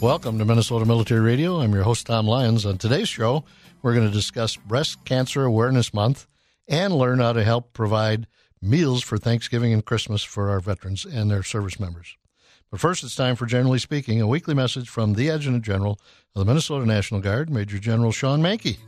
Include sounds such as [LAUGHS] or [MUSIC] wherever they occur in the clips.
Welcome to Minnesota Military Radio. I'm your host, Tom Lyons. On today's show, we're going to discuss Breast Cancer Awareness Month and learn how to help provide meals for Thanksgiving and Christmas for our veterans and their service members. But first, it's time for Generally Speaking, a weekly message from the Adjutant General of the Minnesota National Guard, Major General Shawn Manke.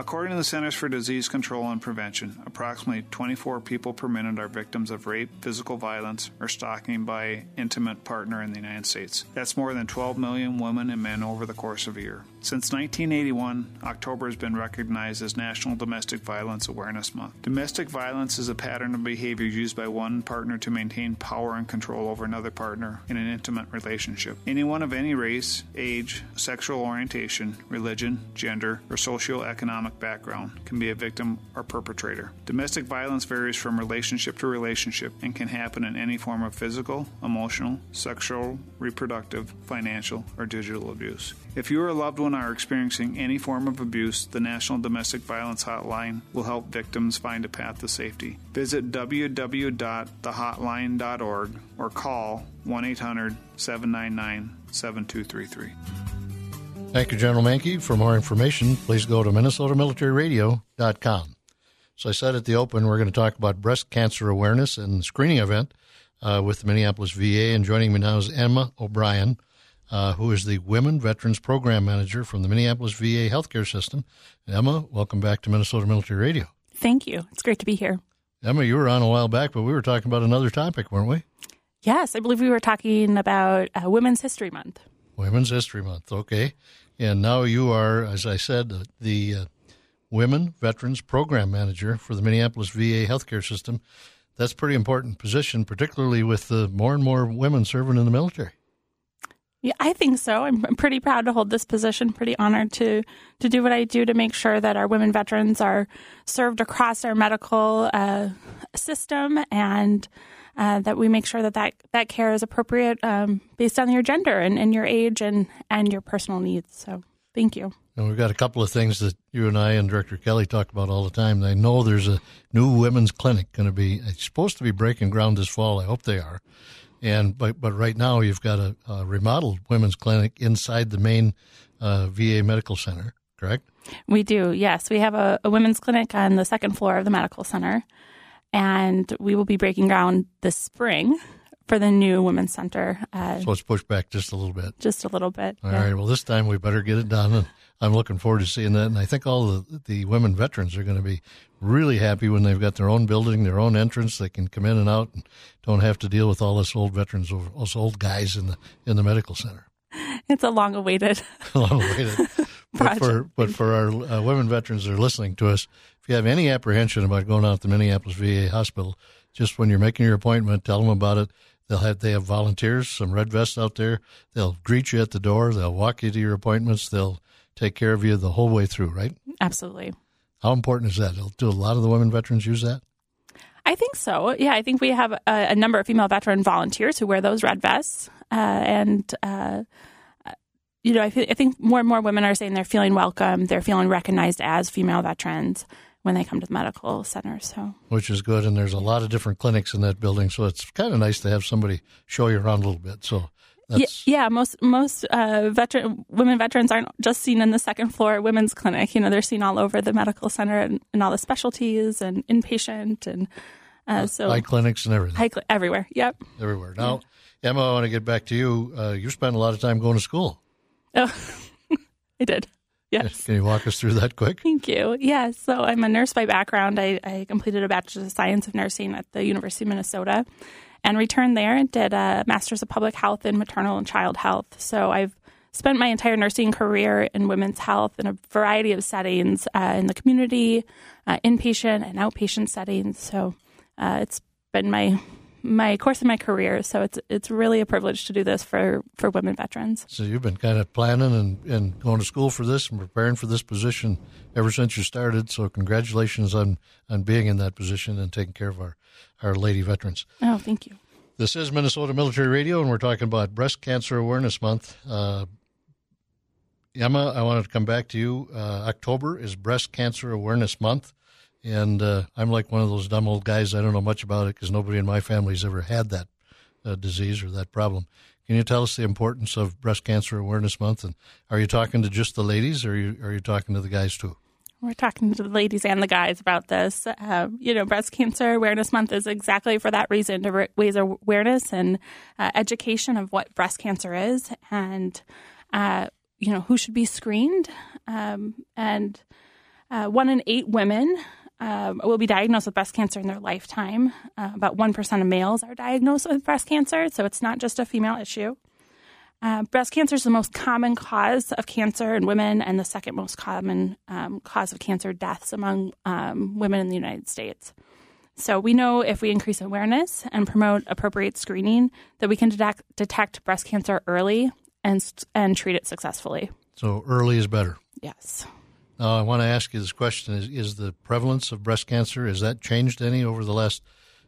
According to the Centers for Disease Control and Prevention, approximately 24 people per minute are victims of rape, physical violence, or stalking by intimate partner in the United States. That's more than 12 million women and men over the course of a year. Since 1981, October has been recognized as National Domestic Violence Awareness Month. Domestic violence is a pattern of behavior used by one partner to maintain power and control over another partner in an intimate relationship. Anyone of any race, age, sexual orientation, religion, gender, or socioeconomic background can be a victim or perpetrator. Domestic violence varies from relationship to relationship and can happen in any form of physical, emotional, sexual, reproductive, financial, or digital abuse. If you or a loved one are experiencing any form of abuse, the National Domestic Violence Hotline will help victims find a path to safety. Visit www.thehotline.org or call 1 800 799 7233. Thank you, General Manke. For more information, please go to minnesotamilitaryradio.com. So I said at the open, we're going to talk about breast cancer awareness and screening event uh, with the Minneapolis VA. And joining me now is Emma O'Brien, uh, who is the Women Veterans Program Manager from the Minneapolis VA Healthcare System. And Emma, welcome back to Minnesota Military Radio. Thank you. It's great to be here. Emma, you were on a while back, but we were talking about another topic, weren't we? Yes, I believe we were talking about uh, Women's History Month. Women's History Month, okay. And now you are, as I said, the uh, Women Veterans Program Manager for the Minneapolis VA Healthcare System. That's a pretty important position, particularly with the more and more women serving in the military. Yeah, I think so. I'm, pretty proud to hold this position. Pretty honored to to do what I do to make sure that our women veterans are served across our medical uh, system and uh, that we make sure that, that that care is appropriate um, based on your gender and, and your age and and your personal needs. So, thank you. And we've got a couple of things that you and I and Director Kelly talk about all the time. I know there's a new women's clinic going to be it's supposed to be breaking ground this fall. I hope they are. And but but right now you've got a, a remodeled women's clinic inside the main uh, VA medical center, correct? We do. Yes, we have a, a women's clinic on the second floor of the medical center, and we will be breaking ground this spring for the new women's center. Uh, so it's pushed back just a little bit. Just a little bit. All yeah. right. Well, this time we better get it done, and I'm looking forward to seeing that. And I think all the the women veterans are going to be really happy when they've got their own building, their own entrance. They can come in and out and don't have to deal with all us old veterans, us old guys in the in the medical center. It's a long awaited, long [LAUGHS] awaited. [LAUGHS] but for but for our uh, women veterans that are listening to us, if you have any apprehension about going out to Minneapolis VA Hospital, just when you're making your appointment, tell them about it. They'll have they have volunteers, some red vests out there. They'll greet you at the door. They'll walk you to your appointments. They'll take care of you the whole way through. Right? Absolutely. How important is that? Do a lot of the women veterans use that? I think so. Yeah, I think we have a, a number of female veteran volunteers who wear those red vests, uh, and uh, you know, I, th- I, think more and more women are saying they're feeling welcome, they're feeling recognized as female veterans when they come to the medical center. So, which is good, and there's a lot of different clinics in that building, so it's kind of nice to have somebody show you around a little bit. So, that's... Yeah, most most uh, veteran women veterans aren't just seen in the second floor women's clinic. You know, they're seen all over the medical center and, and all the specialties and inpatient and uh, so high clinics and everything. High everywhere. Yep. Everywhere. Now, yeah. Emma, I want to get back to you. Uh, you spent a lot of time going to school. Oh, [LAUGHS] I did. Yes. [LAUGHS] Can you walk us through that quick? Thank you. Yes. So I'm a nurse by background. I, I completed a Bachelor's of Science of Nursing at the University of Minnesota and returned there and did a master's of public health in maternal and child health. So I've spent my entire nursing career in women's health in a variety of settings uh, in the community, uh, inpatient and outpatient settings. So uh, it's been my my course in my career. So it's it's really a privilege to do this for, for women veterans. So you've been kind of planning and, and going to school for this and preparing for this position ever since you started. So congratulations on, on being in that position and taking care of our our lady veterans. Oh, thank you. This is Minnesota Military Radio, and we're talking about Breast Cancer Awareness Month. Uh, Emma, I wanted to come back to you. Uh, October is Breast Cancer Awareness Month, and uh, I'm like one of those dumb old guys. I don't know much about it because nobody in my family's ever had that uh, disease or that problem. Can you tell us the importance of Breast Cancer Awareness Month? And are you talking to just the ladies, or are you are you talking to the guys too? We're talking to the ladies and the guys about this. Uh, you know, Breast Cancer Awareness Month is exactly for that reason to raise awareness and uh, education of what breast cancer is and, uh, you know, who should be screened. Um, and uh, one in eight women um, will be diagnosed with breast cancer in their lifetime. Uh, about 1% of males are diagnosed with breast cancer, so it's not just a female issue. Uh, breast cancer is the most common cause of cancer in women and the second most common um, cause of cancer deaths among um, women in the United States. So we know if we increase awareness and promote appropriate screening that we can detect, detect breast cancer early and and treat it successfully. So early is better. Yes. Now, I want to ask you this question is, is the prevalence of breast cancer, has that changed any over the last,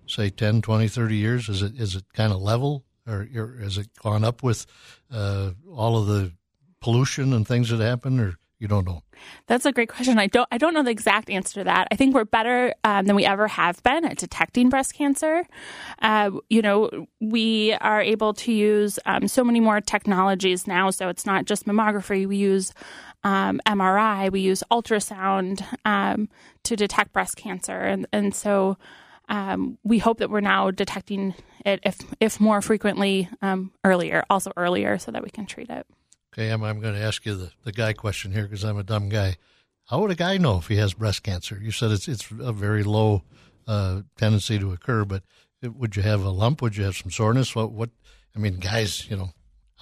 say, 10, 20, 30 years? Is it, is it kind of level or, or has it gone up with uh, all of the pollution and things that happen or you don't know? That's a great question. I don't. I don't know the exact answer to that. I think we're better um, than we ever have been at detecting breast cancer. Uh, you know, we are able to use um, so many more technologies now. So it's not just mammography. We use um, MRI, we use ultrasound um, to detect breast cancer, and and so um, we hope that we're now detecting it if if more frequently um, earlier, also earlier, so that we can treat it. Okay, I'm, I'm going to ask you the, the guy question here because I'm a dumb guy. How would a guy know if he has breast cancer? You said it's it's a very low uh, tendency to occur, but would you have a lump? Would you have some soreness? What what? I mean, guys, you know,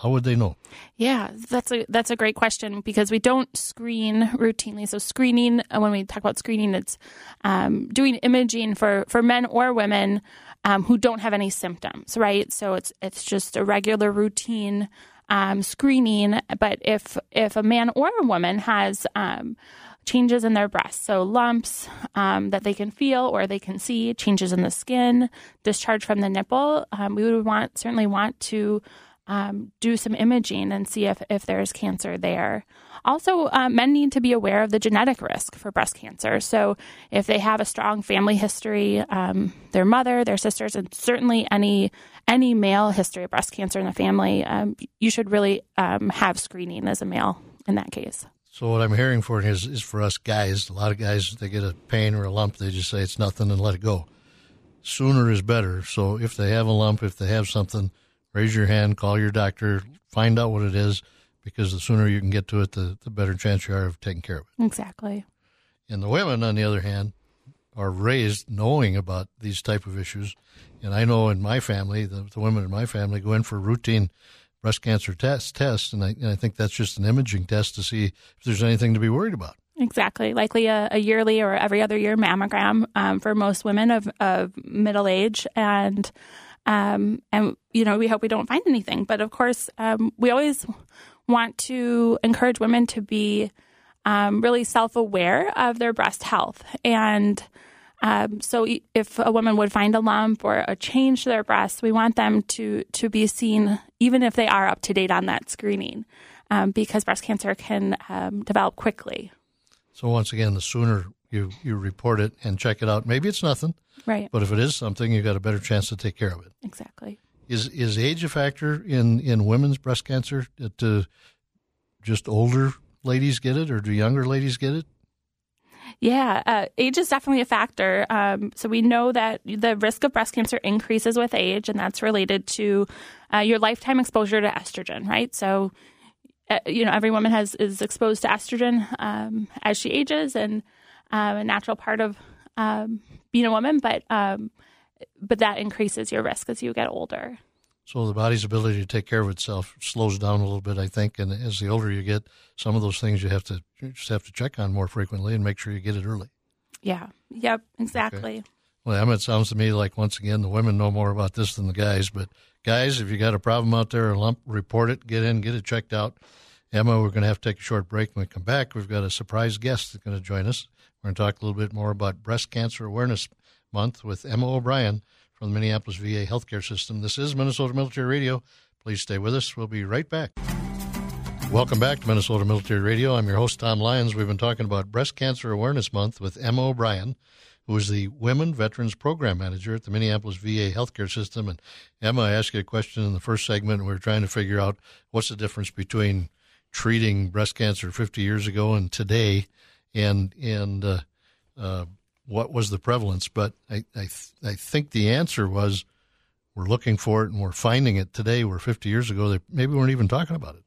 how would they know? Yeah, that's a that's a great question because we don't screen routinely. So screening, uh, when we talk about screening, it's um, doing imaging for for men or women um, who don't have any symptoms, right? So it's it's just a regular routine um, screening. But if if a man or a woman has um, changes in their breasts, so lumps um, that they can feel or they can see, changes in the skin, discharge from the nipple, um, we would want certainly want to um, do some imaging and see if, if there's cancer there. Also, uh, men need to be aware of the genetic risk for breast cancer. So, if they have a strong family history, um, their mother, their sisters, and certainly any any male history of breast cancer in the family, um, you should really um, have screening as a male in that case. So what I'm hearing for is, is for us guys. A lot of guys they get a pain or a lump, they just say it's nothing and let it go. Sooner is better. So if they have a lump, if they have something, raise your hand, call your doctor, find out what it is, because the sooner you can get to it, the, the better chance you are of taking care of it. Exactly. And the women, on the other hand, are raised knowing about these type of issues. And I know in my family, the, the women in my family go in for routine breast cancer test tests, and I, and I think that's just an imaging test to see if there's anything to be worried about. Exactly, likely a, a yearly or every other year mammogram um, for most women of, of middle age, and um, and, you know, we hope we don't find anything. But of course, um, we always want to encourage women to be um, really self aware of their breast health. And um, so if a woman would find a lump or a change to their breast, we want them to, to be seen, even if they are up to date on that screening, um, because breast cancer can um, develop quickly. So, once again, the sooner you, you report it and check it out, maybe it's nothing Right. But if it is something, you've got a better chance to take care of it. Exactly. Is is age a factor in, in women's breast cancer? Do just older ladies get it, or do younger ladies get it? Yeah, uh, age is definitely a factor. Um, so we know that the risk of breast cancer increases with age, and that's related to uh, your lifetime exposure to estrogen, right? So, uh, you know, every woman has is exposed to estrogen um, as she ages, and um, a natural part of um, being a woman, but um, but that increases your risk as you get older. So the body's ability to take care of itself slows down a little bit, I think. And as the older you get, some of those things you have to you just have to check on more frequently and make sure you get it early. Yeah. Yep. Exactly. Okay. Well, Emma, it sounds to me like once again the women know more about this than the guys. But guys, if you got a problem out there, a lump, report it, get in, get it checked out. Emma, we're going to have to take a short break. When we come back, we've got a surprise guest that's going to join us. We're going to talk a little bit more about Breast Cancer Awareness Month with Emma O'Brien from the Minneapolis VA Healthcare System. This is Minnesota Military Radio. Please stay with us. We'll be right back. Welcome back to Minnesota Military Radio. I'm your host, Tom Lyons. We've been talking about Breast Cancer Awareness Month with Emma O'Brien, who is the Women Veterans Program Manager at the Minneapolis VA Healthcare System. And Emma, I asked you a question in the first segment. We are trying to figure out what's the difference between treating breast cancer 50 years ago and today, and and uh, uh, what was the prevalence. But I I, th- I think the answer was we're looking for it and we're finding it today. Where 50 years ago they maybe weren't even talking about it.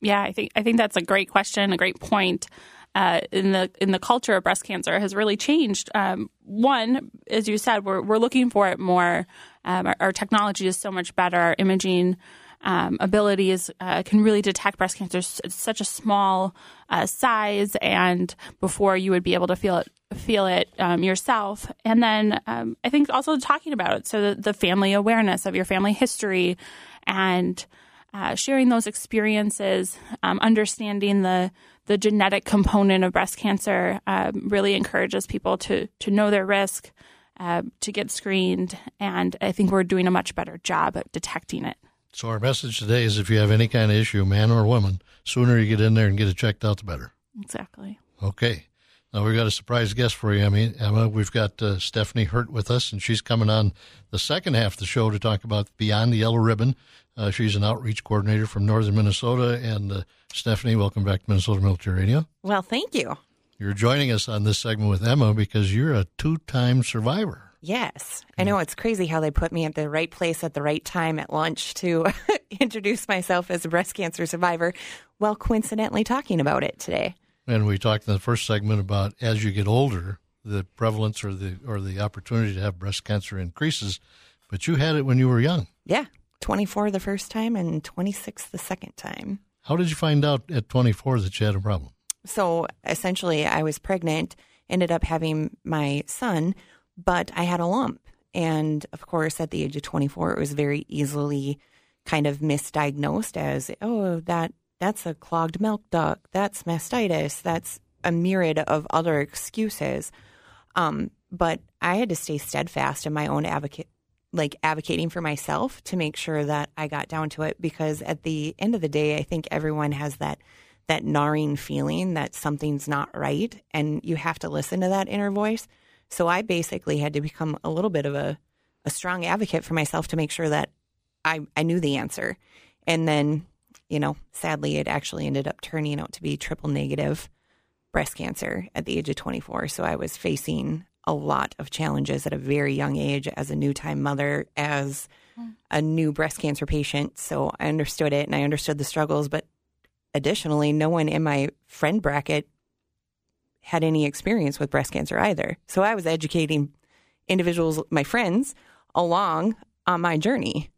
Yeah, I think I think that's a great question, a great point. Uh, in the in the culture of breast cancer has really changed. Um, one, as you said, we're we're looking for it more. Um, our, our, technology is so much better. Our imaging um, abilities uh, can really detect breast cancer at such a small uh, size, and before you would be able to feel it feel it um, yourself. And then um, I think also talking about it, so the, the family awareness of your family history, and uh, sharing those experiences, um, understanding the the genetic component of breast cancer um, really encourages people to to know their risk, uh, to get screened, and I think we're doing a much better job at detecting it. So our message today is: if you have any kind of issue, man or woman, sooner you get in there and get it checked out, the better. Exactly. Okay. Now we've got a surprise guest for you, Emma. We've got uh, Stefanie Hurt with us, and she's coming on the second half of the show to talk about Beyond the Yellow Ribbon. Uh, she's an outreach coordinator from northern Minnesota. And uh, Stefanie, welcome back to Minnesota Military Radio. Well, thank you. You're joining us on this segment with Emma because you're a two time survivor. Yes. I hmm. know it's crazy how they put me at the right place at the right time at lunch to [LAUGHS] introduce myself as a breast cancer survivor while coincidentally talking about it today. And we talked in the first segment about as you get older, the prevalence or the or the opportunity to have breast cancer increases, but you had it when you were young. Yeah. 24 the first time and 26 the second time. How did you find out at 24 that you had a problem? So essentially, I was pregnant, ended up having my son, but I had a lump. And of course, at the age of 24, it was very easily kind of misdiagnosed as, oh, that that's a clogged milk duct, that's mastitis, that's a myriad of other excuses. Um, but I had to stay steadfast in my own advocate like advocating for myself to make sure that I got down to it because at the end of the day, I think everyone has that that gnawing feeling that something's not right and you have to listen to that inner voice. So I basically had to become a little bit of a, a strong advocate for myself to make sure that I, I knew the answer. And then, you know, sadly it actually ended up turning out to be triple negative breast cancer at the age of 24. So I was facing a lot of challenges at a very young age as a new time mother, as hmm. a new breast cancer patient. So I understood it and I understood the struggles. But additionally, no one in my friend bracket had any experience with breast cancer either. So I was educating individuals, my friends, along on my journey.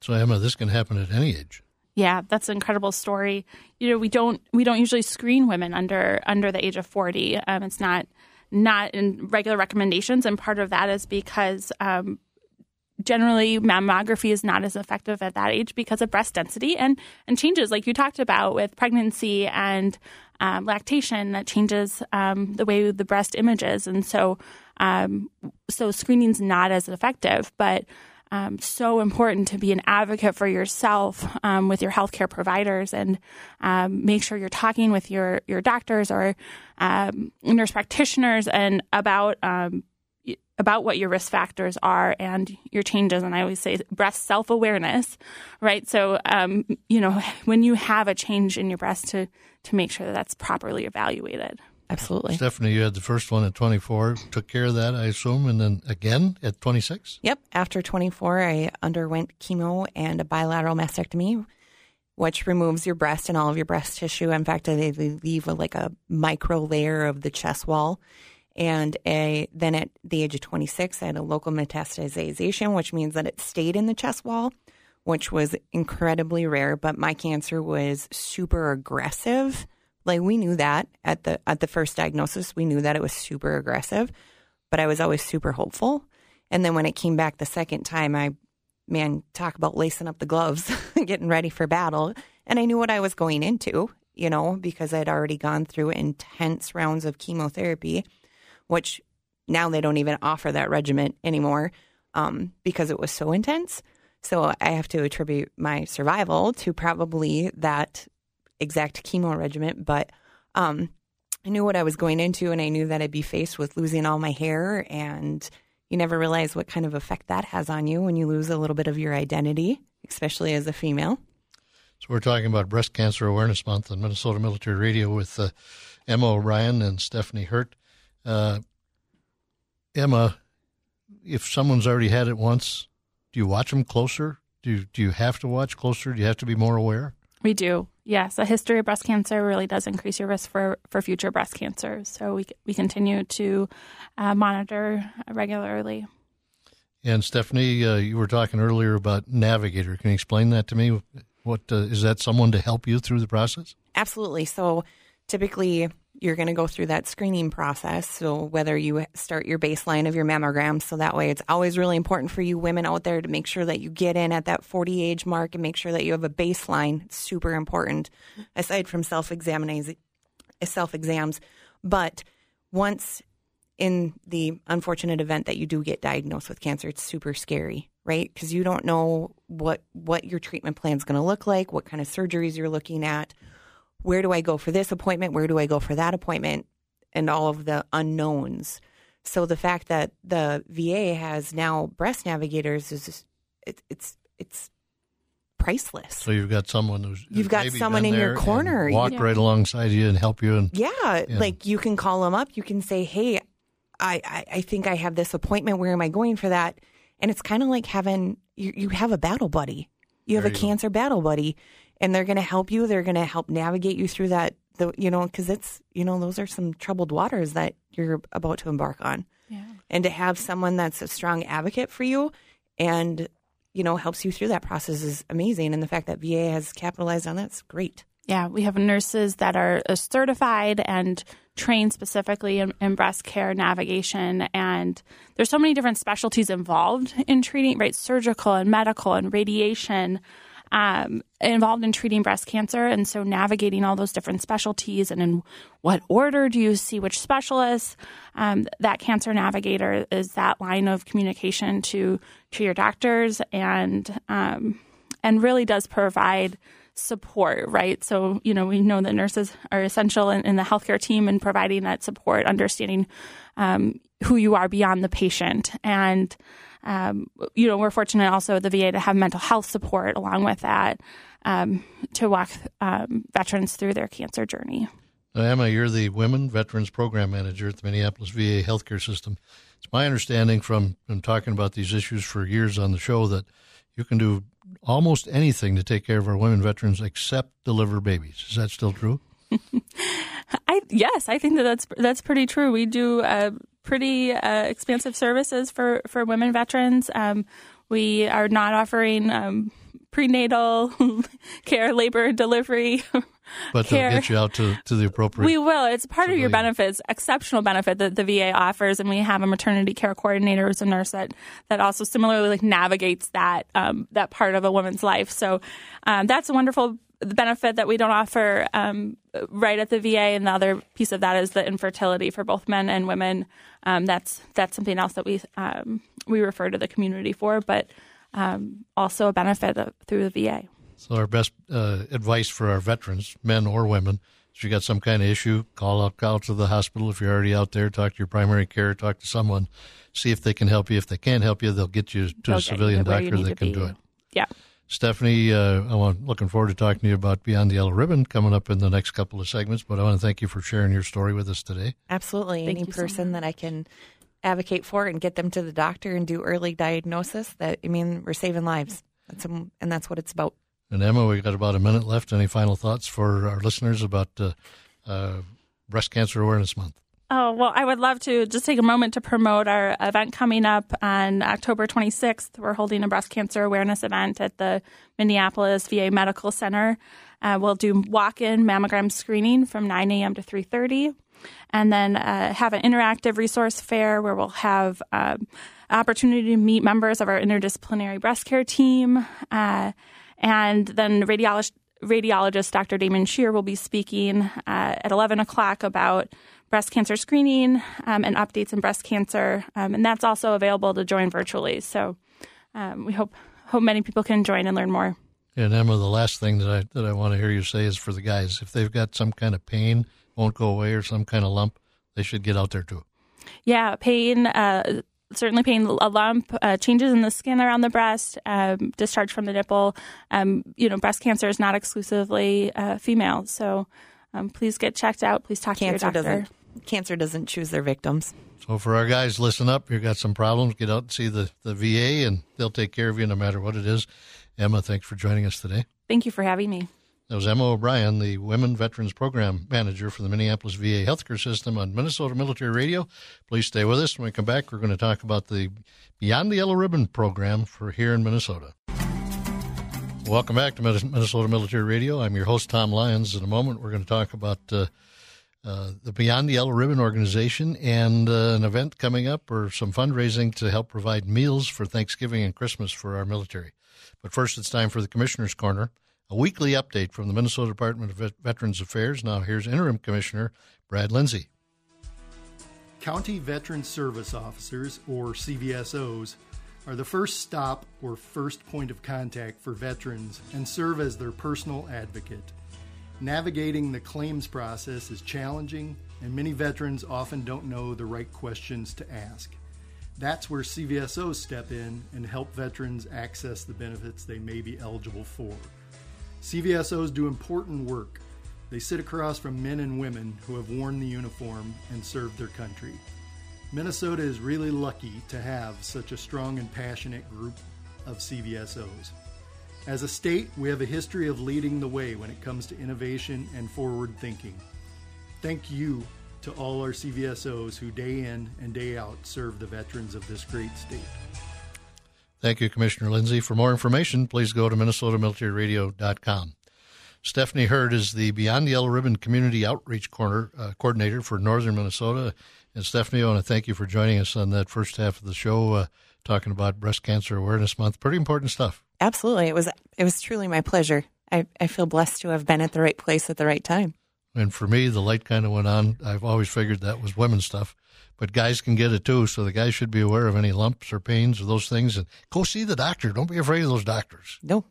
So Emma, this can happen at any age. Yeah, that's an incredible story. You know, we don't we don't usually screen women under under the age of forty. Um, it's not not in regular recommendations, and part of that is because um, generally mammography is not as effective at that age because of breast density and and changes. Like you talked about with pregnancy and um, lactation that changes um, the way the breast images, and so um, so screening's not as effective, but um, so important to be an advocate for yourself um, with your healthcare providers and um, make sure you're talking with your your doctors or nurse practitioners and about about what your risk factors are and your changes. And I always say breast self awareness, right? So um, you know when you have a change in your breast to to make sure that that's properly evaluated. Absolutely. Stefanie, you had the first one at 24, took care of that, I assume, and then again at 26? Yep. After 24, I underwent chemo and a bilateral mastectomy, which removes your breast and all of your breast tissue. In fact, they leave a, like a micro layer of the chest wall. And a, then at the age of 26, I had a local metastasization, which means that it stayed in the chest wall, which was incredibly rare. But my cancer was super aggressive like we knew that at the at the first diagnosis, we knew that it was super aggressive, but I was always super hopeful. And then when it came back the second time, I man, talk about lacing up the gloves, [LAUGHS] getting ready for battle, and I knew what I was going into, you know, because I'd already gone through intense rounds of chemotherapy, which now they don't even offer that regiment anymore um, because it was so intense. So I have to attribute my survival to probably that exact chemo regiment. but um, I knew what I was going into, and I knew that I'd be faced with losing all my hair. And you never realize what kind of effect that has on you when you lose a little bit of your identity, especially as a female. So we're talking about Breast Cancer Awareness Month on Minnesota Military Radio with uh, Emma O'Brien and Stefanie Hurt. Uh, Emma, if someone's already had it once, do you watch them closer? Do do you have to watch closer? Do you have to be more aware? We do. Yes, a history of breast cancer really does increase your risk for, for future breast cancer. So we we continue to uh, monitor regularly. And Stefanie, uh, you were talking earlier about Navigator. Can you explain that to me? What uh, is that? Someone to help you through the process? Absolutely. So typically, you're going to go through that screening process. So whether you start your baseline of your mammogram, so that way it's always really important for you women out there to make sure that you get in at that 40 age mark and make sure that you have a baseline. It's super important aside from self self exams. But once in the unfortunate event that you do get diagnosed with cancer, it's super scary, right? Because you don't know what what your treatment plan is going to look like, what kind of surgeries you're looking at where do I go for this appointment? Where do I go for that appointment? And all of the unknowns. So the fact that the VA has now breast navigators is just, it, it's it's priceless. So you've got someone who's you've got someone in your corner, walk yeah. right alongside you and help you. And yeah, yeah, like you can call them up. You can say, "Hey, I, I, I think I have this appointment. Where am I going for that?" And it's kind of like having you, you have a battle buddy. You have a you cancer go. battle buddy, and they're going to help you. They're going to help navigate you through that. The you know because it's you know those are some troubled waters that you're about to embark on. Yeah. And to have someone that's a strong advocate for you and you know helps you through that process is amazing. And the fact that VA has capitalized on that's great. Yeah, we have nurses that are uh, certified and trained specifically in, in, breast care navigation. And there's so many different specialties involved in treating, right? Surgical and medical and radiation um, involved in treating breast cancer. And so navigating all those different specialties and in what order do you see which specialists, um, that cancer navigator is that line of communication to, to your doctors and, um, and really does provide support, right? So, you know, we know that nurses are essential in, in the healthcare team in providing that support, understanding um, who you are beyond the patient. And, um, you know, we're fortunate also at the VA to have mental health support along with that um, to walk um, veterans through their cancer journey. Emma, you're the Women Veterans Program Manager at the Minneapolis VA Healthcare System. It's my understanding from, from talking about these issues for years on the show that you can do almost anything to take care of our women veterans except deliver babies. Is that still true? [LAUGHS] I yes, I think that that's that's pretty true. We do uh, pretty uh, expansive services for for women veterans. Um, we are not offering um, prenatal [LAUGHS] care, labor delivery. [LAUGHS] But care. they'll get you out to, to the appropriate. We will. It's part civilian. of your benefits, exceptional benefit that the VA offers, and we have a maternity care coordinator who's a nurse that that also similarly like navigates that um, that part of a woman's life. So um, that's a wonderful the benefit that we don't offer um, right at the VA, and the other piece of that is the infertility for both men and women. Um, that's that's something else that we um, we refer to the community for, but um, also a benefit of, through the VA. So our best uh, advice for our veterans, men or women, if you got some kind of issue, call out, call to the hospital. If you're already out there, talk to your primary care, talk to someone, see if they can help you. If they can't help you, they'll get you to they'll a civilian doctor that can be. do it. Yeah. Stefanie, uh, I'm looking forward to talking to you about Beyond the Yellow Ribbon coming up in the next couple of segments. But I want to thank you for sharing your story with us today. Absolutely. Thank Any person so that I can advocate for and get them to the doctor and do early diagnosis, that I mean, we're saving lives. That's a, and that's what it's about. And Emma, we've got about a minute left. Any final thoughts for our listeners about uh, uh, Breast Cancer Awareness Month? Oh, well, I would love to just take a moment to promote our event coming up on October 26th. We're holding a breast cancer awareness event at the Minneapolis VA Medical Center. Uh, we'll do walk-in mammogram screening from 9 a.m. to 3.30 and then uh, have an interactive resource fair where we'll have um, opportunity to meet members of our interdisciplinary breast care team. Uh, and then radiologist, radiologist Dr. Damon Shear will be speaking uh, at 11 o'clock about breast cancer screening um, and updates in breast cancer. Um, and that's also available to join virtually. So um, we hope hope many people can join and learn more. And Emma, the last thing that I that I want to hear you say is for the guys, if they've got some kind of pain won't go away or some kind of lump, they should get out there too. Yeah, pain. Uh, certainly pain, a lump, uh, changes in the skin around the breast, um, discharge from the nipple. Um, you know, breast cancer is not exclusively uh, female, so um, please get checked out. Please talk cancer to your doctor. Doesn't, cancer doesn't choose their victims. So for our guys, listen up. You've got some problems. Get out and see the, the VA, and they'll take care of you no matter what it is. Emma, thanks for joining us today. Thank you for having me. That was Emma O'Brien, the Women Veterans Program Manager for the Minneapolis VA Healthcare System on Minnesota Military Radio. Please stay with us. When we come back, we're going to talk about the Beyond the Yellow Ribbon program for here in Minnesota. Welcome back to Minnesota Military Radio. I'm your host, Tom Lyons. In a moment, we're going to talk about uh, uh, the Beyond the Yellow Ribbon organization and uh, an event coming up or some fundraising to help provide meals for Thanksgiving and Christmas for our military. But first, it's time for the Commissioner's Corner a weekly update from the Minnesota Department of Veterans Affairs. Now, here's Interim Commissioner Brad Lindsay. County Veteran Service Officers, or CVSOs, are the first stop or first point of contact for veterans and serve as their personal advocate. Navigating the claims process is challenging, and many veterans often don't know the right questions to ask. That's where CVSOs step in and help veterans access the benefits they may be eligible for. CVSOs do important work. They sit across from men and women who have worn the uniform and served their country. Minnesota is really lucky to have such a strong and passionate group of CVSOs. As a state, we have a history of leading the way when it comes to innovation and forward thinking. Thank you to all our CVSOs who day in and day out serve the veterans of this great state. Thank you, Commissioner Lindsay. For more information, please go to minnesotamilitaryradio.com. Stefanie Hurt is the Beyond the Yellow Ribbon Community Outreach Corner, uh, Coordinator for Northern Minnesota. And Stefanie, I want to thank you for joining us on that first half of the show, uh, talking about Breast Cancer Awareness Month. Pretty important stuff. Absolutely, it was it was truly my pleasure. I, I feel blessed to have been at the right place at the right time. And for me, the light kind of went on. I've always figured that was women's stuff but guys can get it too. So the guys should be aware of any lumps or pains or those things, and go see the doctor. Don't be afraid of those doctors. No,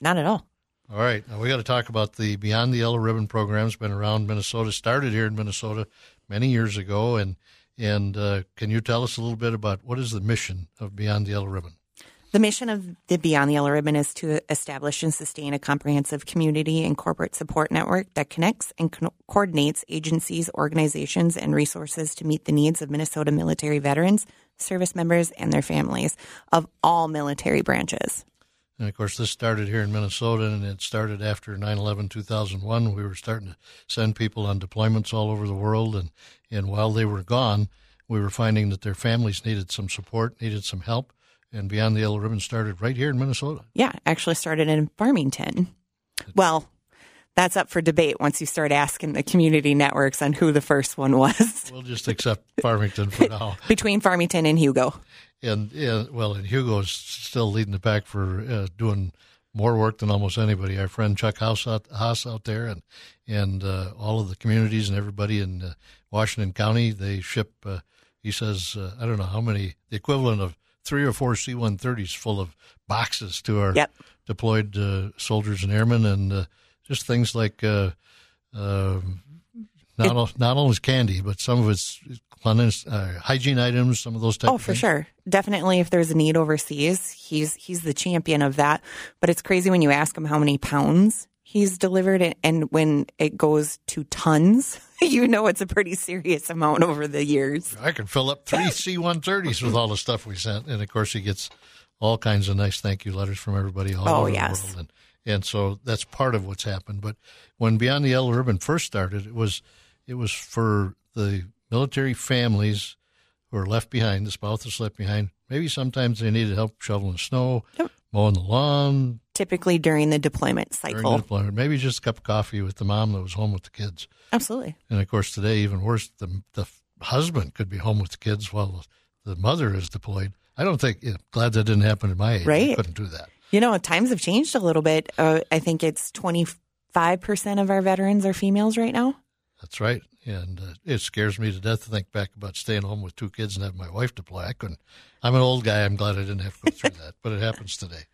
not at all. All right, now we got to talk about the Beyond the Yellow Ribbon program. It's been around Minnesota, started here in Minnesota many years ago, and and uh, can you tell us a little bit about what is the mission of Beyond the Yellow Ribbon? The mission of the Beyond the Yellow Ribbon is to establish and sustain a comprehensive community and corporate support network that connects and co- coordinates agencies, organizations, and resources to meet the needs of Minnesota military veterans, service members, and their families of all military branches. And of course, this started here in Minnesota, and it started after 9 11 2001. We were starting to send people on deployments all over the world, and, and while they were gone, we were finding that their families needed some support, needed some help and Beyond the Yellow Ribbon started right here in Minnesota. Yeah, actually started in Farmington. Well, that's up for debate once you start asking the community networks on who the first one was. [LAUGHS] We'll just accept Farmington for now. [LAUGHS] Between Farmington and Hugo. And yeah, well, and Hugo's still leading the pack for uh, doing more work than almost anybody. Our friend Chuck House out, Haas out there, and and uh, all of the communities and everybody in uh, Washington County, they ship. Uh, he says, uh, I don't know how many, the equivalent of three or four C 130s full of boxes to our yep. deployed uh, soldiers and airmen, and uh, just things like uh, um, not, it, all, not only candy, but some of it's cleanliness, uh, hygiene items, some of those types. Oh, for sure, definitely. If there's a need overseas, he's he's the champion of that. But it's crazy when you ask him how many pounds he's delivered it and when it goes to tons [LAUGHS] you know it's a pretty serious amount over the years i can fill up three [LAUGHS] c-130s with all the stuff we sent and of course he gets all kinds of nice thank you letters from everybody all oh, over yes. the world and, and so that's part of what's happened but when beyond the yellow ribbon first started it was it was for the military families who are left behind the spouses left behind maybe sometimes they needed help shoveling snow yep. mowing the lawn typically during the deployment cycle. During the deployment, maybe just a cup of coffee with the mom that was home with the kids. Absolutely. And of course, today even worse, the the husband could be home with the kids while the mother is deployed. I don't think. Glad that didn't happen at my age. Right. I couldn't do that. You know, times have changed a little bit. Uh, I think it's twenty five percent of our veterans are females right now. That's right. And uh, it scares me to death to think back about staying home with two kids and having my wife deploy. I couldn't. I'm an old guy. I'm glad I didn't have to go through [LAUGHS] that, but it happens today.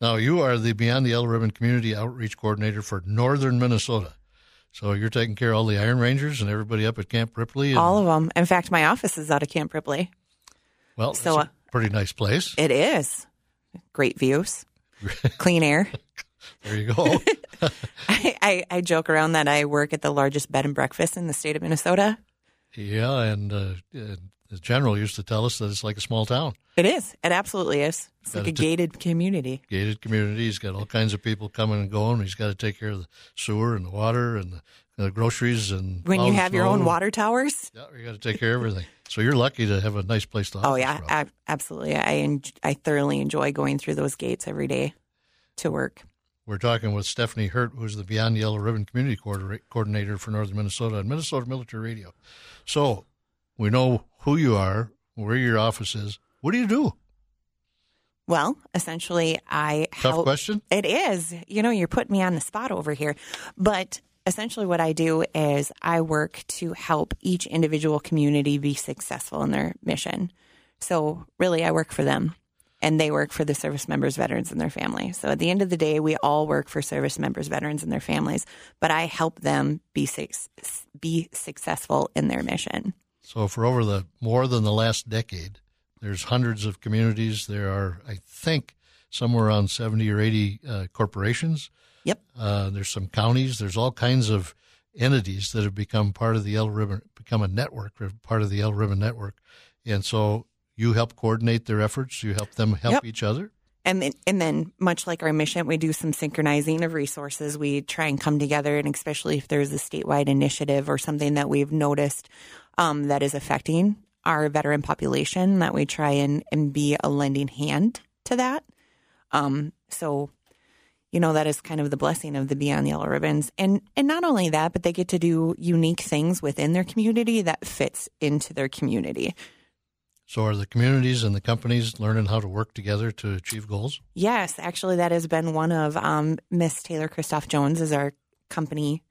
Now, you are the Beyond the Yellow Ribbon Community Outreach Coordinator for Northern Minnesota. So you're taking care of all the Iron Rangers and everybody up at Camp Ripley. And, All of them. In fact, my office is out of Camp Ripley. well, so, it's a pretty nice place. It is. Great views, [LAUGHS] clean air. [LAUGHS] There you go. [LAUGHS] I, I, I joke around that I work at the largest bed and breakfast in the state of Minnesota. yeah, and uh, uh, the general used to tell us that it's like a small town. It is. It absolutely is. It's Got like a gated community. gated community. He's got all kinds of people coming and going. He's got to take care of the sewer and the water and the, the groceries and When you have your own water towers. Yeah, you got to take care of everything. So you're lucky to have a nice place to. Oh yeah. I, absolutely. I en- I thoroughly enjoy going through those gates every day to work. We're talking with Stefanie Hurt, who's the Beyond Yellow Ribbon Community Coordinator for Northern Minnesota and Minnesota Military Radio. So we know who you are, where your office is. What do you do? Well, essentially, I Tough help. question. It is. You know, you're putting me on the spot over here. But essentially, what I do is I work to help each individual community be successful in their mission. So, really, I work for them and they work for the service members, veterans, and their families. So, at the end of the day, we all work for service members, veterans, and their families, but I help them be, suc- be successful in their mission. So for over the more than the last decade, there's hundreds of communities. There are, I think, somewhere around 70 or 80 uh, corporations. Yep. Uh, there's some counties. There's all kinds of entities that have become part of the Yellow Ribbon, become a network, part of the Yellow Ribbon network. And so you help coordinate their efforts. You help them help Yep. each other. And then, and then, much like our mission, we do some synchronizing of resources. We try and come together, and especially if there's a statewide initiative or something that we've noticed um, that is affecting our veteran population, that we try and, and be a lending hand to that. Um, so, you know, that is kind of the blessing of the Beyond the Yellow Ribbons, and and not only that, but they get to do unique things within their community that fits into their community. So are the communities and the companies learning how to work together to achieve goals? Yes, actually, that has been one of um, Miss Taylor Christoph Jones is our company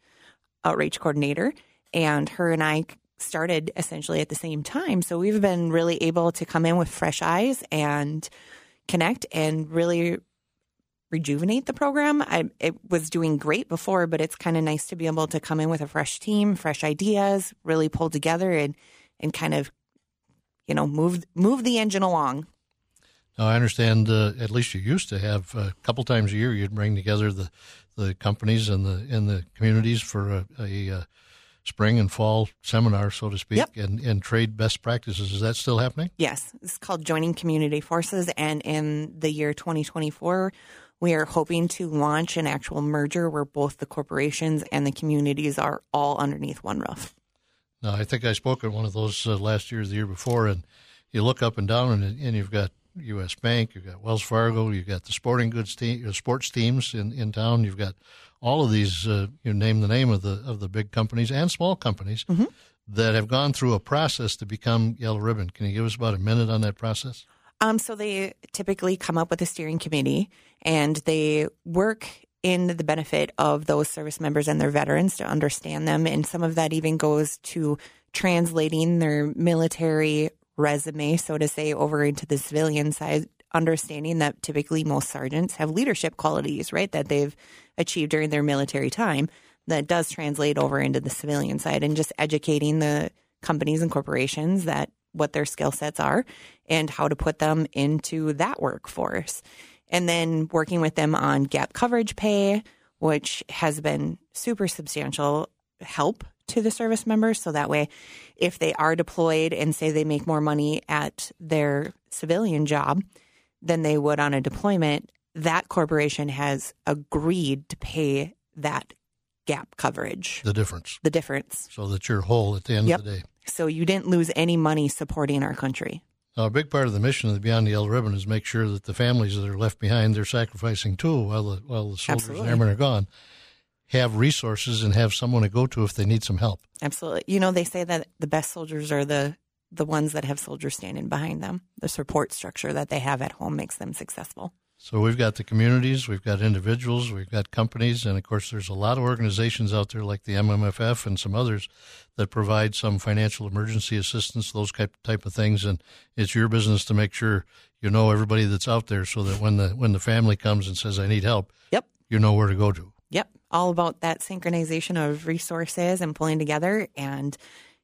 outreach coordinator, and her and I started essentially at the same time. So we've been really able to come in with fresh eyes and connect and really rejuvenate the program. I, it was doing great before, but it's kind of nice to be able to come in with a fresh team, fresh ideas, really pull together and and kind of you know move move the engine along. Now, I understand. Uh, at least you used to have uh, a couple times a year. You'd bring together the, the companies and the and the communities for a, a uh, spring and fall seminar, so to speak, Yep. and, and trade best practices. Is that still happening? Yes, it's called Joining Community Forces. And in the year 2024, we are hoping to launch an actual merger where both the corporations and the communities are all underneath one roof. Now, I think I spoke at one of those uh, last year, or the year before, and you look up and down, and, and you've got U.S. Bank, you've got Wells Fargo, you've got the sporting goods team, uh, sports teams in, in town. You've got all of these. Uh, you name the name of the of the big companies and small companies that have gone through a process to become Yellow Ribbon. Can you give us about a minute on that process? Um, so they typically come up with a steering committee and they work in the benefit of those service members and their veterans to understand them. And some of that even goes to translating their military resume, so to say, over into the civilian side, understanding that typically most sergeants have leadership qualities, right, that they've achieved during their military time. That does translate over into the civilian side and just educating the companies and corporations that what their skill sets are and how to put them into that workforce. And then working with them on gap coverage pay, which has been super substantial help to the service members. So that way, if they are deployed and say they make more money at their civilian job than they would on a deployment, that corporation has agreed to pay that gap coverage, The difference, the difference. so that you're whole at the end Yep. of the day. So you didn't lose any money supporting our country. Now, a big part of the mission of the Beyond the Yellow Ribbon is make sure that the families that are left behind, they're sacrificing too while the while the soldiers Absolutely. and airmen are gone, have resources and have someone to go to if they need some help. Absolutely. You know, they say that the best soldiers are the the ones that have soldiers standing behind them. The support structure that they have at home makes them successful. So we've got the communities, we've got individuals, we've got companies, and of course, there's a lot of organizations out there like the MMFF and some others that provide some financial emergency assistance, those type type of things. And it's your business to make sure you know everybody that's out there, so that when the when the family comes and says, "I need help," Yep. you know where to go to. Yep. All about that synchronization of resources and pulling together. And,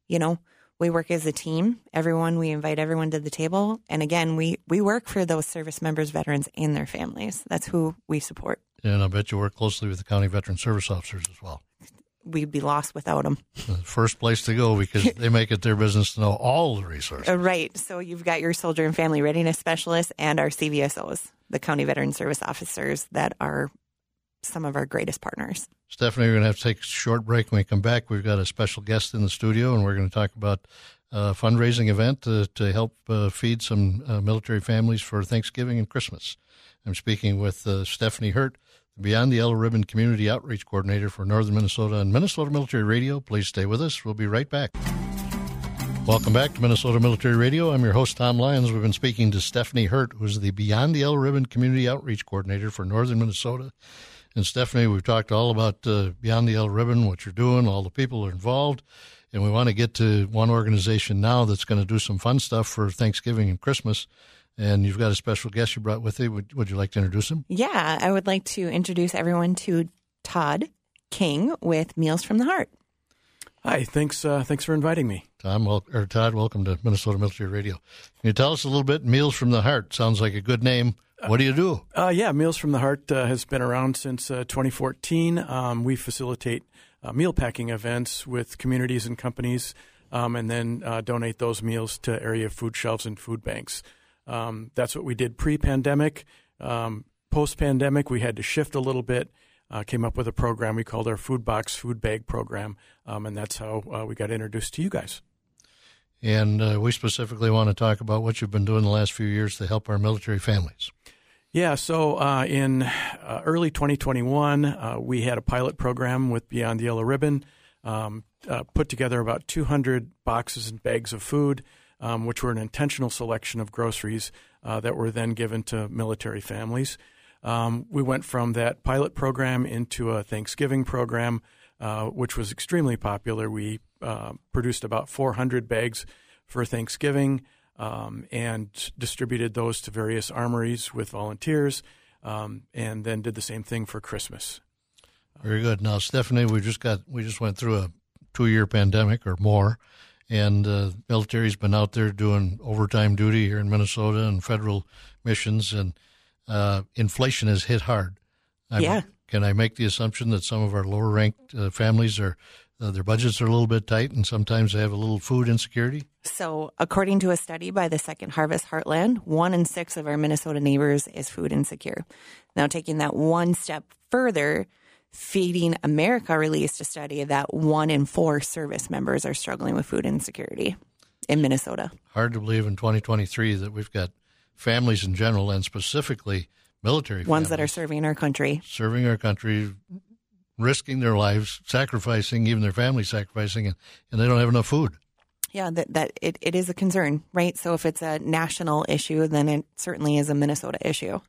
you know, we work as a team. Everyone, we invite everyone to the table. And again, we, we work for those service members, veterans, and their families. That's who we support. And I bet you work closely with the county veteran service officers as well. We'd be lost without [LAUGHS] them. First place to go because they make it their business to know all the resources. Uh, right. So you've got your soldier and family readiness specialists and our CVSOs, the county veteran service officers that are some of our greatest partners. Stefanie, we're going to have to take a short break. When we come back, we've got a special guest in the studio, and we're going to talk about a fundraising event to, to help uh, feed some uh, military families for Thanksgiving and Christmas. I'm speaking with uh, Stefanie Hurt, Beyond the Yellow Ribbon Community Outreach Coordinator for Northern Minnesota and Minnesota Military Radio. Please stay with us. We'll be right back. Welcome back to Minnesota Military Radio. I'm your host, Tom Lyons. We've been speaking to Stefanie Hurt, who's the Beyond the Yellow Ribbon Community Outreach Coordinator for Northern Minnesota. And Stefanie, we've talked all about uh, Beyond the Yellow Ribbon, what you're doing, all the people are involved. And we want to get to one organization now that's going to do some fun stuff for Thanksgiving and Christmas. And you've got a special guest you brought with you. Would, would you like to introduce him? Yeah, I would like to introduce everyone to Todd King with Meals from the Heart. Hi, thanks. Uh, thanks for inviting me. Tom, wel- or Todd, welcome to Minnesota Military Radio. Can you tell us a little bit? Meals from the Heart sounds like a good name. What do you do? Uh, yeah, Meals from the Heart uh, has been around since uh, 2014. Um, we facilitate uh, meal packing events with communities and companies, um, and then uh, donate those meals to area food shelves and food banks. Um, that's what we did pre-pandemic. Um, Post-pandemic, we had to shift a little bit. Uh, came up with a program we called our Food Box Food Bag Program, um, and that's how uh, we got introduced to you guys. And uh, we specifically want to talk about what you've been doing the last few years to help our military families. Yeah, so uh, in uh, early 2021, uh, we had a pilot program with Beyond the Yellow Ribbon, um, uh, put together about 200 boxes and bags of food, um, which were an intentional selection of groceries uh, that were then given to military families. Um, we went from that pilot program into a Thanksgiving program, uh, which was extremely popular. We produced about 400 bags for Thanksgiving um, and distributed those to various armories with volunteers, um, and then did the same thing for Christmas. Very good. Now, Stefanie, we just got we just went through a two-year pandemic or more, and uh, military's been out there doing overtime duty here in Minnesota and federal missions, and uh, inflation has hit hard. I'm, Yeah. Can I make the assumption that some of our lower-ranked uh, families are uh, their budgets are a little bit tight, and sometimes they have a little food insecurity? So, according to a study by the Second Harvest Heartland, one in six of our Minnesota neighbors is food insecure. Now, taking that one step further, Feeding America released a study that one in four service members are struggling with food insecurity in Minnesota. Hard to believe in 2023 that we've got families in general, and specifically military Ones that are serving our country. serving our country, risking their lives, sacrificing, even their family sacrificing, and, and they don't have enough food. Yeah, that, that it, it is a concern, right? So, if it's a national issue, then it certainly is a Minnesota issue.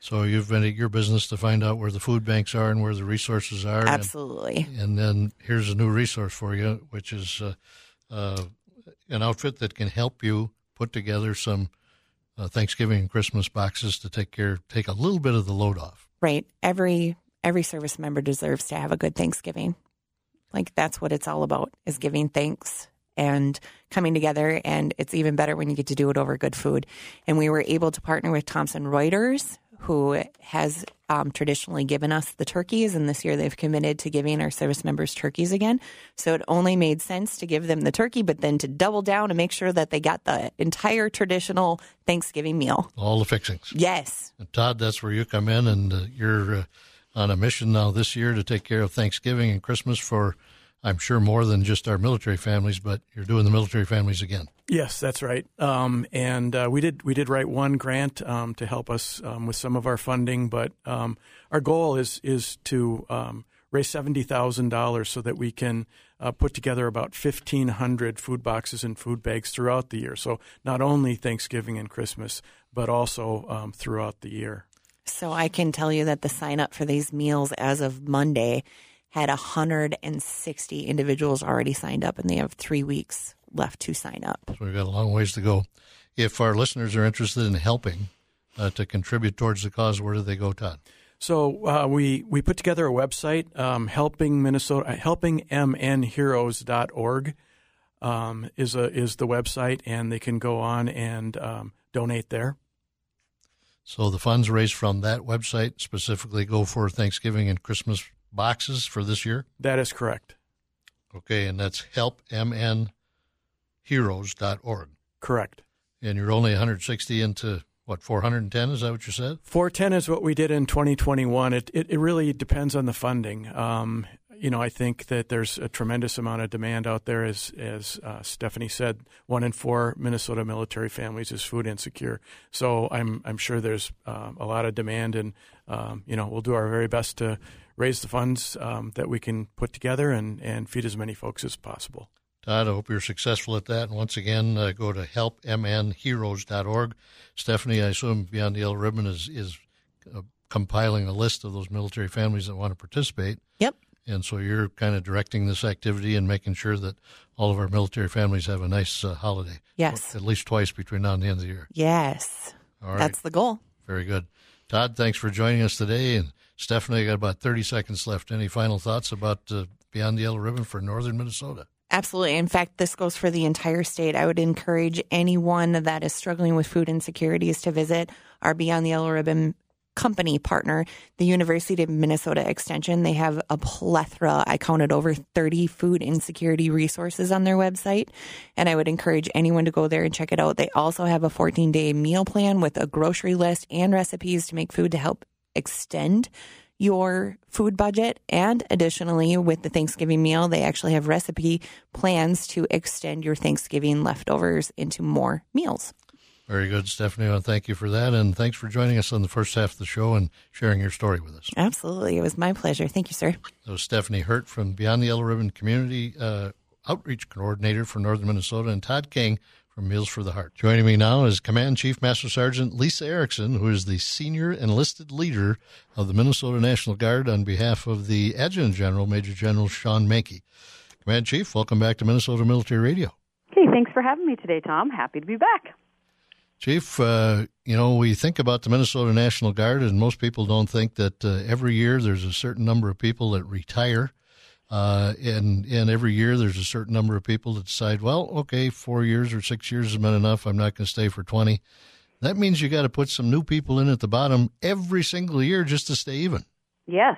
So you've been at your business to find out where the food banks are and where the resources are. and- Absolutely. And, then here's a new resource for you, which is uh, uh, an outfit that can help you put together some uh, Thanksgiving and Christmas boxes to take care, take a little bit of the load off. Right. Every every service member deserves to have a good Thanksgiving. Like that's what it's all about is giving thanks and coming together and it's even better when you get to do it over good food. And we were able to partner with Thomson Reuters who has um, traditionally given us the turkeys, and this year they've committed to giving our service members turkeys again. So it only made sense to give them the turkey, but then to double down and make sure that they got the entire traditional Thanksgiving meal. All the fixings. Yes, And Todd, that's where you come in, and uh, you're uh, on a mission now this year to take care of Thanksgiving and Christmas for, I'm sure, more than just our military families, but you're doing the military families again. Yes, that's right. Um, and uh, we did we did write one grant um, to help us um, with some of our funding, but um, our goal is is to um, raise seventy thousand dollars so that we can uh, put together about fifteen hundred food boxes and food bags throughout the year. So not only Thanksgiving and Christmas, but also um, throughout the year. So I can tell you that the sign up for these meals as of Monday had 160 individuals already signed up, and they have three weeks left to sign up. So we've got a long ways to go. If our listeners are interested in helping uh, to contribute towards the cause, where do they go, Todd? So uh, we we put together a website, um, helping Minnesota, helpingmnheroes.org um, is a is the website, and they can go on and um, donate there. So the funds raised from that website specifically go for Thanksgiving and Christmas boxes for this year. That is correct. Okay, and that's helpmnheroes.org. Correct. And you're only 160 into what 410 is that what you said 410 is what we did in 2021 it, it, it really depends on the funding um, you know i think that there's a tremendous amount of demand out there as as uh, stefanie said one in four minnesota military families is food insecure so i'm i'm sure there's uh, a lot of demand and um, you know we'll do our very best to raise the funds um, that we can put together and and feed as many folks as possible Todd, I hope you're successful at that. And once again, uh, go to helpmnheroes.org. Stefanie, I assume Beyond the Yellow Ribbon is, is uh, compiling a list of those military families that want to participate. Yep. And so you're kind of directing this activity and making sure that all of our military families have a nice uh, holiday. Yes. At least twice between now and the end of the year. Yes. All right. That's the goal. Very good. Todd, thanks for joining us today. And Stefanie, got about 30 seconds left. Any final thoughts about uh, Beyond the Yellow Ribbon for northern Minnesota? Absolutely. In fact, this goes for the entire state. I would encourage anyone that is struggling with food insecurities to visit our Beyond the Yellow Ribbon company partner, the University of Minnesota Extension. They have a plethora. I counted over 30 food insecurity resources on their website, and I would encourage anyone to go there and check it out. They also have a 14 day meal plan with a grocery list and recipes to make food to help extend your food budget. And additionally, with the Thanksgiving meal, they actually have recipe plans to extend your Thanksgiving leftovers into more meals. Very good, Stefanie. Well, thank you for that. And thanks for joining us on the first half of the show and sharing your story with us. Absolutely. It was my pleasure. Thank you, sir. That was Stefanie Hurt from Beyond the Yellow Ribbon Community uh, Outreach Coordinator for Northern Minnesota, and Todd King from Meals for the Heart. Joining me now is Command Chief Master Sergeant Lisa Erikson, who is the senior enlisted leader of the Minnesota National Guard on behalf of the Adjutant General, Major General Shawn Manke. Command Chief, welcome back to Minnesota Military Radio. Hey, thanks for having me today, Tom. Happy to be back. Chief, uh, you know, we think about the Minnesota National Guard, and most people don't think that uh, every year there's a certain number of people that retire uh, and and every year there's a certain number of people that decide, well, okay, four years or six years has been enough. I'm not going to stay for twenty. That means you got to put some new people in at the bottom every single year just to stay even. Yes.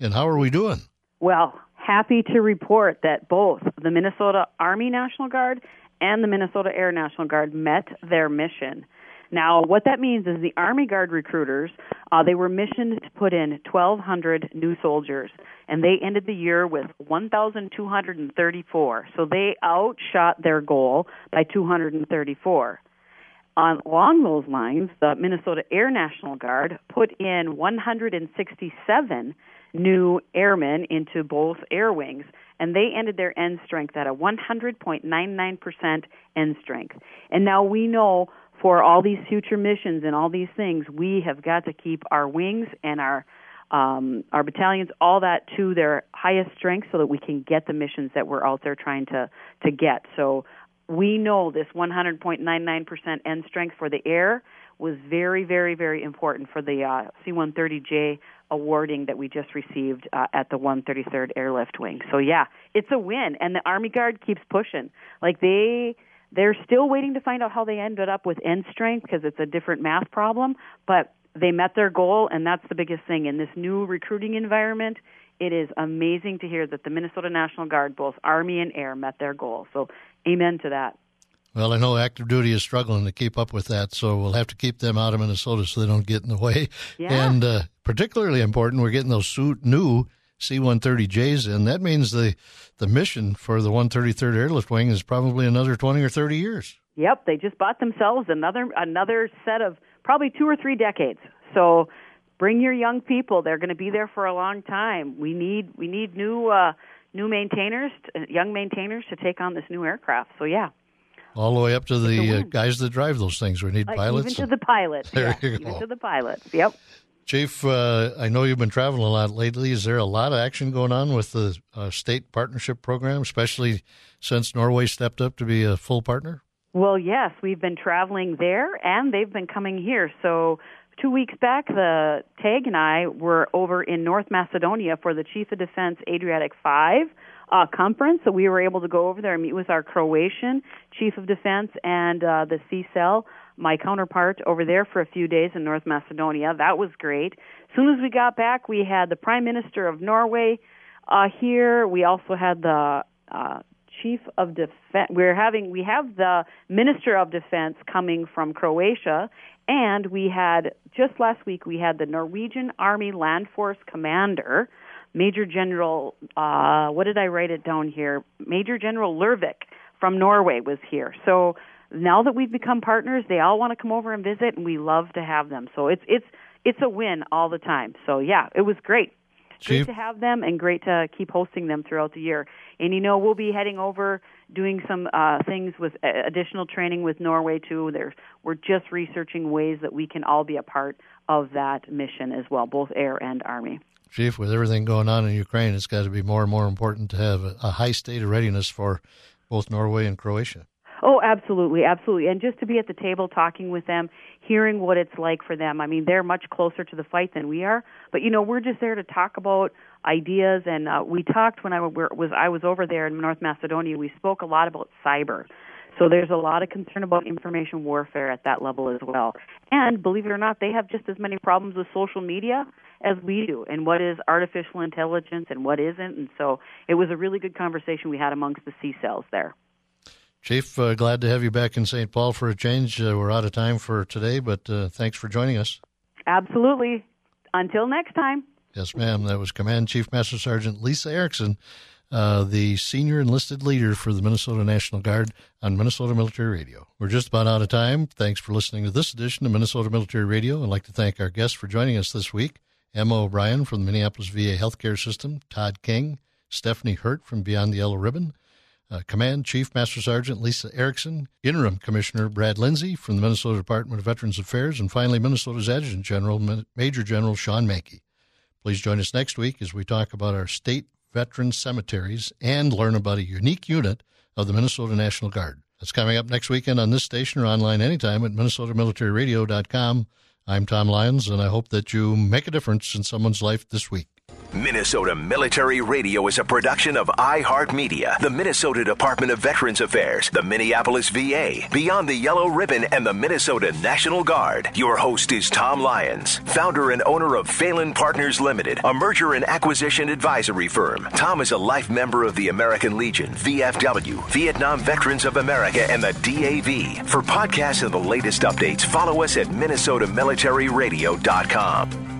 And how are we doing? Well, happy to report that both the Minnesota Army National Guard and the Minnesota Air National Guard met their mission. Now, what that means is the Army Guard recruiters, uh, they were missioned to put in 1,200 new soldiers, and they ended the year with 1,234. So they outshot their goal by 234. On, along those lines, the Minnesota Air National Guard put in 167 new airmen into both air wings, and they ended their end strength at a 100.99% end strength. And now we know for all these future missions and all these things, we have got to keep our wings and our um, our battalions, all that to their highest strength, so that we can get the missions that we're out there trying to to get. So we know this 100.99% end strength for the air was very, very, very important for the uh, C-130J awarding that we just received uh, at the 133rd Airlift Wing. So yeah, it's a win, and the Army Guard keeps pushing. Like they they're still waiting to find out how they ended up with end strength because it's a different math problem, but they met their goal, and that's the biggest thing. In this new recruiting environment, it is amazing to hear that the Minnesota National Guard, both Army and Air, met their goal. So, amen to that. Well, I know active duty is struggling to keep up with that, so we'll have to keep them out of Minnesota so they don't get in the way. Yeah. And uh, particularly important, we're getting those new C-130Js in. That means the the mission for the 133rd Airlift Wing is probably another 20 or 30 years. Yep, they just bought themselves another another set of probably two or three decades. So bring your young people; they're going to be there for a long time. We need we need new uh, new maintainers, young maintainers, to take on this new aircraft. So yeah. all the way up to the uh, guys that drive those things. We need uh, pilots. Even to the pilots. [LAUGHS] There yeah, you Even to the pilots. Yep. Chief, uh, I know you've been traveling a lot lately. Is there a lot of action going on with the uh, state partnership program, especially since Norway stepped up to be a full partner? Well, yes, we've been traveling there, and they've been coming here. So two weeks back, the TAG and I were over in North Macedonia for the Chief of Defense Adriatic Five uh, conference. So we were able to go over there and meet with our Croatian Chief of Defense and uh, the CCEL, my counterpart, over there for a few days in North Macedonia. That was great. As soon as we got back, we had the Prime Minister of Norway uh, here. We also had the uh, chief of defense. We're having we have the minister of defense coming from Croatia, and we had just last week we had the Norwegian Army Land Force commander, Major General. Uh, what did I write it down here? Major General Lervik from Norway was here. So now that we've become partners, they all want to come over and visit, and we love to have them. So it's it's it's a win all the time. So yeah, it was great. Chief? Great to have them and great to keep hosting them throughout the year. And you know, we'll be heading over doing some uh, things with uh, additional training with Norway too. There's, we're just researching ways that we can all be a part of that mission as well, both air and army. Chief, with everything going on in Ukraine, it's got to be more and more important to have a, a high state of readiness for both Norway and Croatia. Oh, absolutely, absolutely. And just to be at the table talking with them, hearing what it's like for them. I mean, they're much closer to the fight than we are, but you know, we're just there to talk about ideas and uh, we talked when I was I was over there in North Macedonia. We spoke a lot about cyber. So there's a lot of concern about information warfare at that level as well. And believe it or not, they have just as many problems with social media as we do and what is artificial intelligence and what isn't. And so it was a really good conversation we had amongst the CCELs there. Chief, uh, glad to have you back in St. Paul for a change. Uh, we're out of time for today, but uh, thanks for joining us. Absolutely. Until next time. Yes, ma'am. That was Command Chief Master Sergeant Lisa Erikson, uh, the senior enlisted leader for the Minnesota National Guard on Minnesota Military Radio. We're just about out of time. Thanks for listening to this edition of Minnesota Military Radio. I'd like to thank our guests for joining us this week Emma O'Brien from the Minneapolis VA Healthcare System, Todd King, Stefanie Hurt from Beyond the Yellow Ribbon, uh, Command Chief Master Sergeant Lisa Erikson, Interim Commissioner Brad Lindsay from the Minnesota Department of Veterans Affairs, and finally Minnesota's Adjutant General, Major General Shawn Manke. Please join us next week as we talk about our state veteran cemeteries and learn about a unique unit of the Minnesota National Guard. That's coming up next weekend on this station or online anytime at minnesotamilitaryradio.com. I'm Tom Lyons, and I hope that you make a difference in someone's life this week. Minnesota Military Radio is a production of iHeartMedia, the Minnesota Department of Veterans Affairs, the Minneapolis VA, Beyond the Yellow Ribbon, and the Minnesota National Guard. Your host is Tom Lyons, founder and owner of Phelan Partners Limited, a merger and acquisition advisory firm. Tom is a life member of the American Legion, VFW, Vietnam Veterans of America, and the DAV. For podcasts and the latest updates, follow us at MinnesotaMilitaryRadio.com.